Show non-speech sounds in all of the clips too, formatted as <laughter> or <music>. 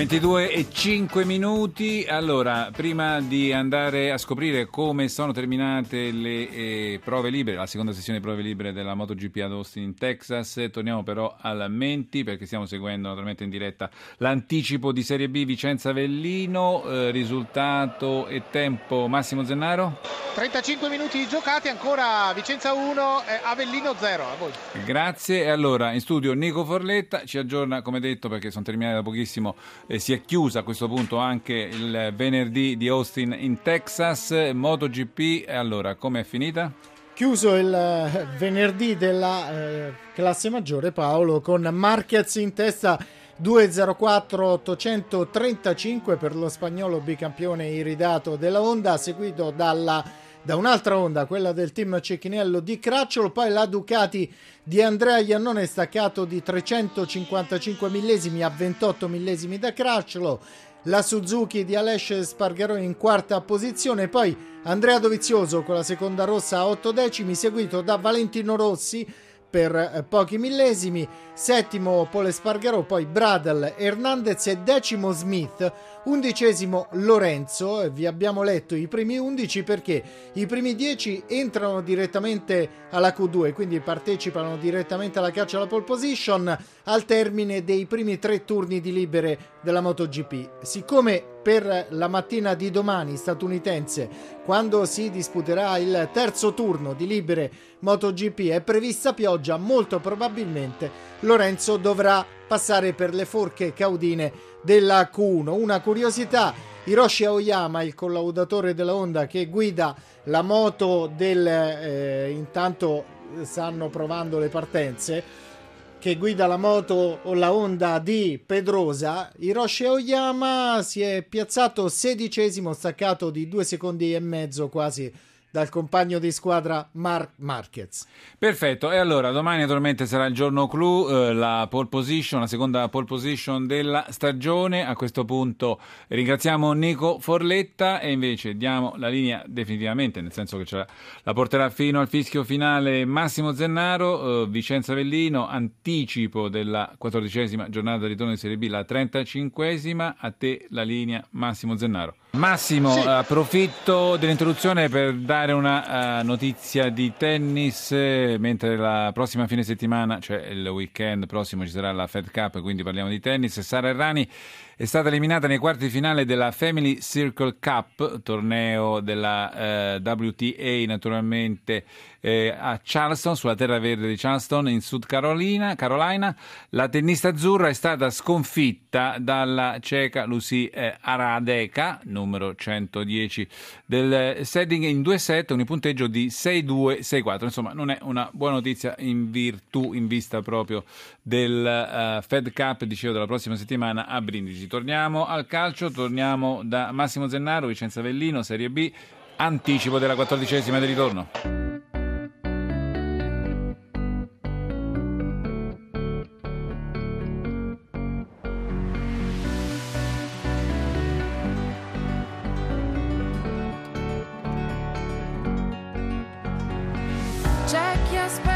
22 e 5 minuti. Allora, prima di andare a scoprire come sono terminate le eh, prove libere, la seconda sessione di prove libere della MotoGP ad Austin in Texas, torniamo però al Menti perché stiamo seguendo naturalmente in diretta l'anticipo di Serie B Vicenza Avellino, eh, risultato e tempo Massimo Zennaro. 35 minuti giocati, ancora Vicenza 1, eh, Avellino 0. A voi. Grazie. E allora in studio Nico Forletta ci aggiorna, come detto, perché sono terminati da pochissimo eh, si è chiusa a questo punto anche il venerdì di Austin in Texas. MotoGP, allora, come è finita? Chiuso il eh, venerdì della eh, classe maggiore Paolo con Marquez in testa 2.04 835 per lo spagnolo bicampione iridato della Honda seguito dalla da un'altra onda, quella del team Cecchinello di Cracciolo, poi la Ducati di Andrea Iannone staccato di 355 millesimi a 28 millesimi da Cracciolo, la Suzuki di Alesce Spargaro in quarta posizione, poi Andrea Dovizioso con la seconda rossa a 8 decimi, seguito da Valentino Rossi per eh, pochi millesimi, settimo Pole Spargaro, poi Bradel, Hernandez e decimo Smith, undicesimo Lorenzo, vi abbiamo letto i primi undici perché i primi dieci entrano direttamente alla Q2, quindi partecipano direttamente alla caccia alla pole position al termine dei primi tre turni di libere della MotoGP. Siccome per la mattina di domani statunitense, quando si disputerà il terzo turno di libere MotoGP, è prevista pioggia, molto probabilmente Lorenzo dovrà passare per le forche caudine della Q1. Una curiosità, Hiroshi Aoyama, il collaudatore della Honda che guida la moto del... Eh, intanto stanno provando le partenze, che guida la moto o la Honda di Pedrosa, Hiroshi Aoyama si è piazzato sedicesimo, staccato di due secondi e mezzo quasi dal compagno di squadra Mark Marquez. Perfetto, e allora domani naturalmente sarà il giorno clou, eh, la pole position, la seconda pole position della stagione. A questo punto ringraziamo Nico Forletta e invece diamo la linea definitivamente, nel senso che la, la porterà fino al fischio finale Massimo Zennaro, eh, Vicenza Avellino, anticipo della quattordicesima giornata di ritorno di Serie B, la 35esima. A te la linea Massimo Zennaro. Massimo, sì. approfitto dell'introduzione per dare una uh, notizia di tennis, mentre la prossima fine settimana, cioè il weekend prossimo, ci sarà la Fed Cup, quindi parliamo di tennis. Sara Errani è stata eliminata nei quarti di finale della Family Circle Cup, torneo della eh, WTA naturalmente eh, a Charleston, sulla terra verde di Charleston in Sud Carolina, Carolina. La tennista azzurra è stata sconfitta dalla ceca Lucy eh, Aradeka, numero 110 del setting in 2-7, un punteggio di 6-2-6-4. Insomma, non è una buona notizia in virtù, in vista proprio del uh, Fed Cup, dicevo, della prossima settimana a Brindisi Torniamo al calcio, torniamo da Massimo Zennaro, Vicenza Avellino, Serie B, anticipo della quattordicesima di ritorno. Check your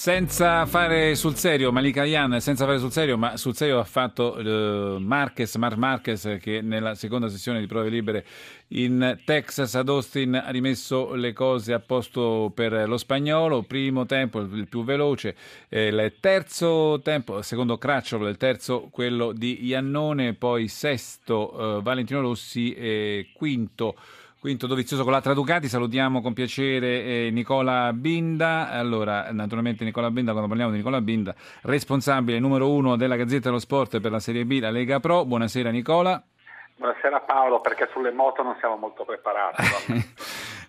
Senza fare sul serio, Malika Yan, senza fare sul serio, ma sul serio ha fatto eh, Marquez, Marc Marquez, che nella seconda sessione di prove libere in Texas ad Austin ha rimesso le cose a posto per lo spagnolo. Primo tempo, il più veloce, eh, il terzo tempo, secondo Cracciolo, il terzo quello di Iannone, poi sesto eh, Valentino Rossi e quinto. Quinto Dovizioso con l'altra Ducati, salutiamo con piacere eh, Nicola Binda. Allora, naturalmente Nicola Binda, quando parliamo di Nicola Binda, responsabile numero uno della Gazzetta dello Sport per la Serie B, la Lega Pro. Buonasera Nicola. Buonasera Paolo, perché sulle moto non siamo molto preparati.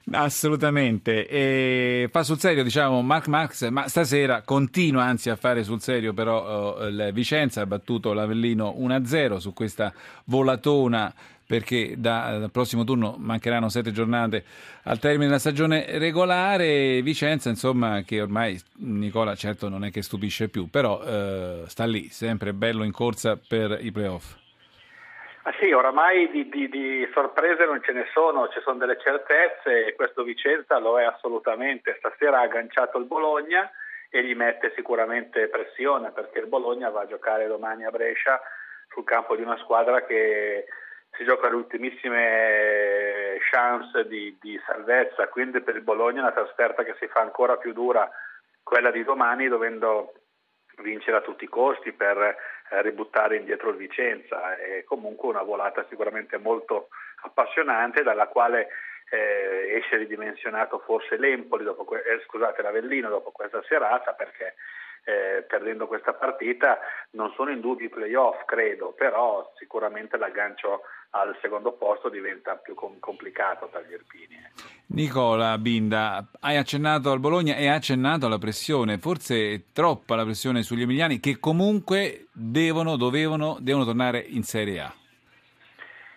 <laughs> Assolutamente. E fa sul serio, diciamo, Mark Max, ma stasera continua anzi a fare sul serio, però eh, Vicenza ha battuto l'Avellino 1-0 su questa volatona perché da- dal prossimo turno mancheranno sette giornate al termine della stagione regolare. Vicenza, insomma, che ormai Nicola certo non è che stupisce più, però eh, sta lì, sempre bello in corsa per i playoff. Ah sì, oramai di, di- di sorprese non ce ne sono, ci sono delle certezze e questo Vicenza lo è assolutamente. Stasera ha agganciato il Bologna e gli mette sicuramente pressione perché il Bologna va a giocare domani a Brescia sul campo di una squadra che si gioca le ultimissime chance di, di salvezza, quindi per il Bologna è una trasferta che si fa ancora più dura quella di domani dovendo vincere a tutti i costi per eh, ributtare indietro il Vicenza. È comunque una volata sicuramente molto appassionante dalla quale eh, esce ridimensionato forse l'Empoli, dopo que- eh, scusate l'Avellino dopo questa serata perché eh, perdendo questa partita non sono in dubbio i playoff credo, però sicuramente l'aggancio al secondo posto diventa più com- complicato per gli Irpini. ecco. Nicola Binda, hai accennato al Bologna e hai accennato alla pressione, forse è troppa la pressione sugli emiliani che comunque devono, dovevano, devono tornare in Serie A.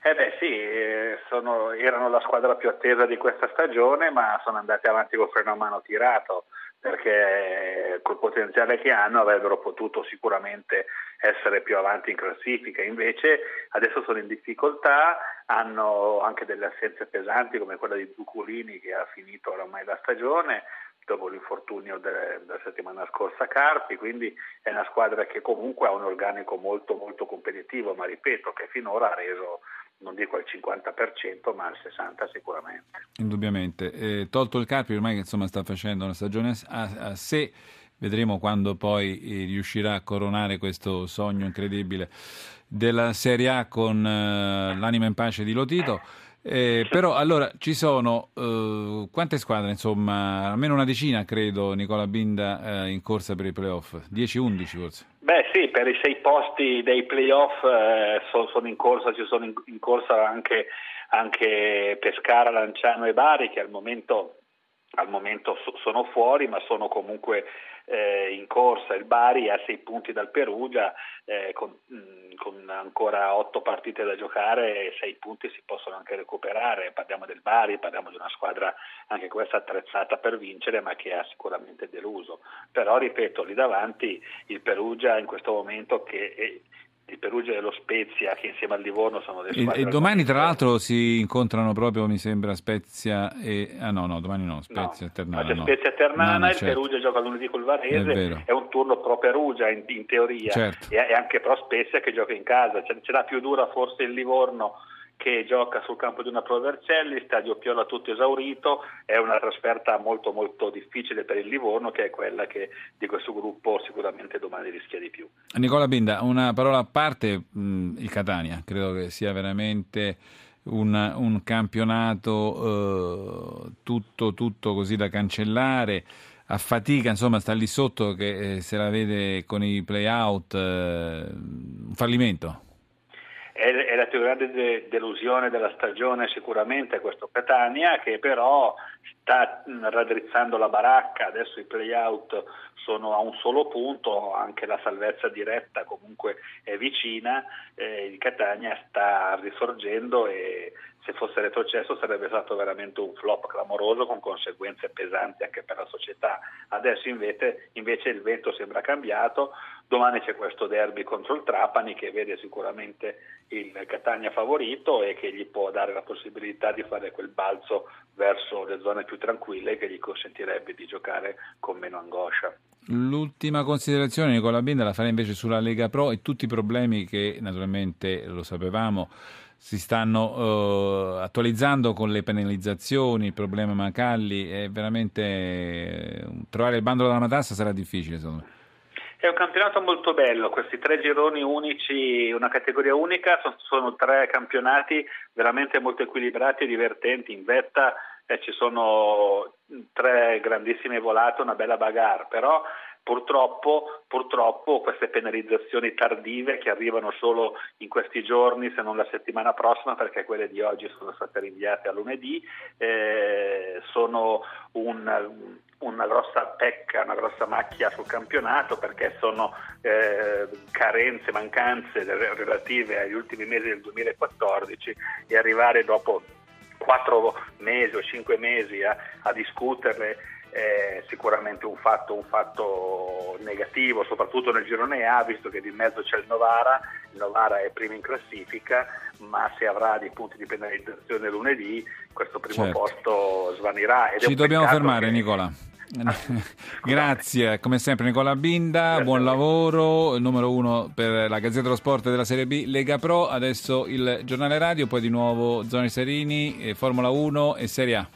Eh beh sì, eh, sono- erano la squadra più attesa di questa stagione, ma sono andati avanti con freno a mano tirato, perché eh, col potenziale che hanno avrebbero potuto sicuramente essere più avanti in classifica. Invece adesso sono in difficoltà, hanno anche delle assenze pesanti come quella di Zuculini che ha finito oramai la stagione dopo l'infortunio de- della settimana scorsa a Carpi, quindi è una squadra che comunque ha un organico molto molto competitivo, ma ripeto che finora ha reso non dico al 50%, ma al 60% sicuramente. Indubbiamente. Eh, tolto il Carpi, ormai insomma sta facendo una stagione a, a sé, vedremo quando poi eh, riuscirà a coronare questo sogno incredibile della Serie A con eh, l'anima in pace di Lotito. Eh, però allora ci sono eh, quante squadre, insomma, almeno una decina credo, Nicola Binda eh, in corsa per i playoff, 10-11 forse. Beh sì, per i sei posti dei playoff eh, so- sono in corsa, ci sono in, in corsa anche, anche Pescara, Lanciano e Bari che al momento, al momento so- sono fuori ma sono comunque eh, in corsa. Il Bari ha sei punti dal Perugia eh, con, mh, con ancora otto partite da giocare e sei punti si possono anche recuperare. Parliamo del Bari, parliamo di una squadra anche questa attrezzata per vincere ma che ha sicuramente deluso. Però ripeto, lì davanti il Perugia in questo momento che il Perugia e lo Spezia che insieme al Livorno sono delle E, squadre e domani tra al l'altro si incontrano proprio, mi sembra, Spezia e... Ah no, no, domani no, No, Spezia e ma Ternana. c'è no. Spezia e Ternana, No, no, il certo. Perugia gioca lunedì col È Varese, vero. è, un turno pro Perugia in, in teoria Certo. e, e anche pro Spezia che gioca in casa, ce, ce l'ha più dura forse il Livorno che gioca sul campo di una Pro Vercelli, stadio Piola tutto esaurito, è una trasferta molto molto difficile per il Livorno che è quella che di questo gruppo sicuramente domani rischia di più. Nicola Binda, una parola a parte, mh, il Catania, credo che sia veramente un, un campionato eh, tutto, tutto così da cancellare. A fatica, insomma, sta lì sotto che eh, se la vede con i play-out, eh, un fallimento è, la più grande de- delusione della stagione sicuramente questo Catania che però sta raddrizzando la baracca, adesso i play-out sono a un solo punto, anche la salvezza diretta comunque è vicina, eh, il Catania sta risorgendo e se fosse retrocesso sarebbe stato veramente un flop clamoroso con conseguenze pesanti anche per la società. Adesso invece, invece il vento sembra cambiato, domani c'è questo derby contro il Trapani che vede sicuramente il Catania favorito e che gli può dare la possibilità di fare quel balzo verso le zone più tranquille che gli consentirebbe di giocare con meno angoscia. L'ultima considerazione Nicola Binda la farei invece sulla Lega Pro e tutti i problemi che naturalmente lo sapevamo si stanno uh, attualizzando con le penalizzazioni, il problema Macalli, è veramente eh, trovare il bandolo della matassa sarà difficile secondo me. È un campionato molto bello, questi tre gironi unici, una categoria unica, sono, sono tre campionati veramente molto equilibrati e divertenti. In vetta eh, ci sono tre grandissime volate, una bella bagarre, però Purtroppo, purtroppo, queste penalizzazioni tardive che arrivano solo in questi giorni, se non la settimana prossima, perché quelle di oggi sono state rinviate a lunedì, eh, sono un, una grossa pecca, una grossa macchia sul campionato perché sono eh, carenze, mancanze relative agli ultimi mesi del 2014 e arrivare dopo quattro mesi o cinque mesi a, a discuterle è sicuramente un fatto, un fatto, negativo, soprattutto nel girone A, visto che di mezzo c'è il Novara, il Novara è primo in classifica, ma se avrà dei punti di penalizzazione lunedì, questo primo certo. posto svanirà. Ci dobbiamo fermare, che... Nicola. Ah, <laughs> Grazie, come sempre Nicola Binda, Grazie buon lavoro, numero uno per la Gazzetta dello Sport della Serie B Lega Pro, adesso il giornale radio, poi di nuovo Zoni Serini, Formula 1 e Serie A.